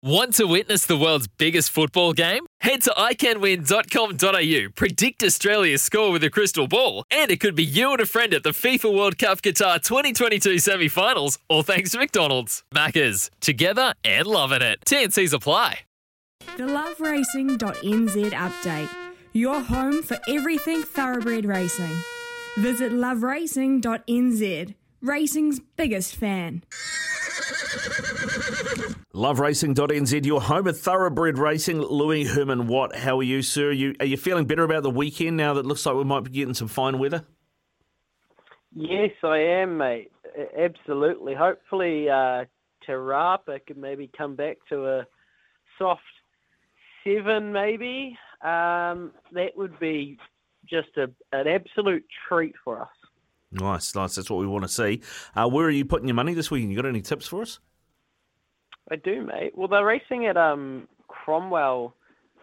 Want to witness the world's biggest football game? Head to iCanWin.com.au, predict Australia's score with a crystal ball, and it could be you and a friend at the FIFA World Cup Qatar 2022 semi finals, all thanks to McDonald's. Maccas, together and loving it. TNC's apply. The loveracing.nz update, your home for everything thoroughbred racing. Visit loveracing.nz, racing's biggest fan. LoveRacing.nz, your home of thoroughbred racing. Louis Herman Watt, how are you, sir? Are you, are you feeling better about the weekend now that looks like we might be getting some fine weather? Yes, I am, mate. Absolutely. Hopefully, uh, Te Rapa can maybe come back to a soft seven, maybe. Um, that would be just a, an absolute treat for us. Nice, nice. That's what we want to see. Uh, where are you putting your money this weekend? You got any tips for us? I do, mate. Well, they're racing at um, Cromwell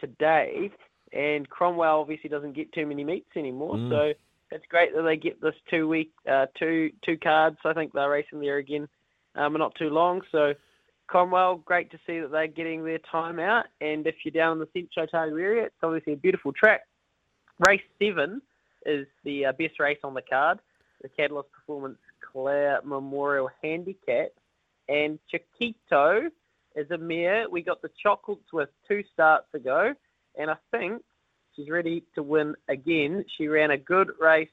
today, and Cromwell obviously doesn't get too many meets anymore. Mm. So it's great that they get this two week, uh, two two cards. I think they're racing there again, um, not too long. So Cromwell, great to see that they're getting their time out. And if you're down in the Central Otago area, it's obviously a beautiful track. Race seven is the uh, best race on the card, the Catalyst Performance Clare Memorial Handicap and Chiquito is a mare. We got the chocolates with two starts ago, and I think she's ready to win again. She ran a good race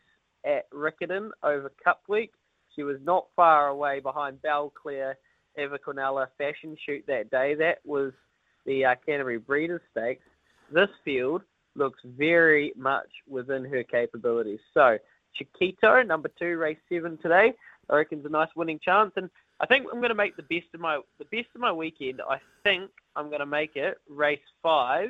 at Riccarton over Cup Week. She was not far away behind Belclair Eva Cornella Fashion Shoot that day. That was the uh, Canterbury Breeders' Stakes. This field looks very much within her capabilities. So, Chiquito, number two, race seven today. I reckon it's a nice winning chance. And I think I'm going to make the best of my the best of my weekend. I think I'm going to make it race five.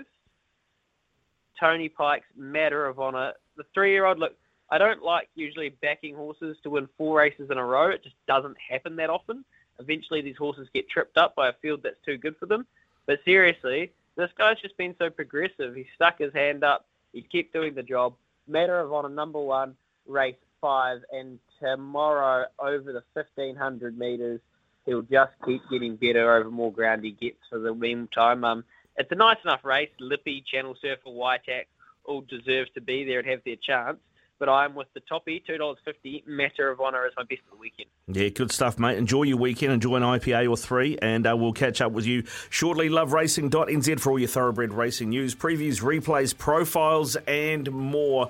Tony Pike's Matter of Honor. The three-year-old look. I don't like usually backing horses to win four races in a row. It just doesn't happen that often. Eventually, these horses get tripped up by a field that's too good for them. But seriously, this guy's just been so progressive. He stuck his hand up. He kept doing the job. Matter of Honor, number one, race five, and tomorrow over the 1500 metres, he'll just keep getting better over more ground he gets for the meantime. Um, it's a nice enough race. Lippy, Channel Surfer, Whiteack all deserve to be there and have their chance. But I'm with the toppy, $2.50. Matter of Honour is my best of the weekend. Yeah, good stuff, mate. Enjoy your weekend. Enjoy an IPA or three, and uh, we'll catch up with you shortly. LoveRacing.nz for all your thoroughbred racing news, previews, replays, profiles, and more.